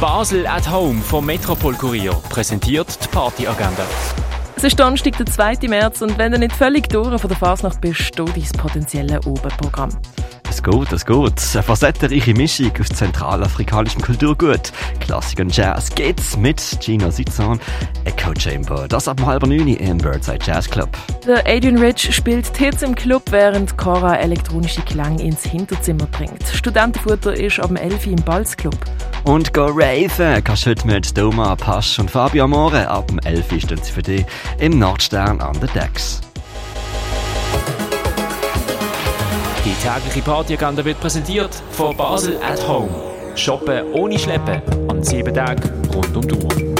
Basel at Home vom Metropol Kurier präsentiert die Partyagenda. Es ist Donnerstag, der 2. März und wenn du nicht völlig durch von der Fasnacht bist, steht dein potenzielle Oberprogramm. Es geht, es geht. Eine facettenreiche Mischung aus zentralafrikanischem Kulturgut. Klassik und Jazz geht's mit Gino Sitzon, Echo Chamber. Das ab halb neun im Birdside Jazz Club. Der Adrian Rich spielt Hits im Club, während Cora elektronische Klang ins Hinterzimmer bringt. Studentenfutter ist ab 11 Uhr im Balzclub. Und go raven kannst heute mit Doma Pasch und Fabio Amore. Ab dem 11 Uhr stehen sie für dich im Nordstern an der Decks. Die tägliche Partyagenda wird präsentiert von Basel at Home. Shoppen ohne Schleppen an sieben Tagen rund um die Uhr.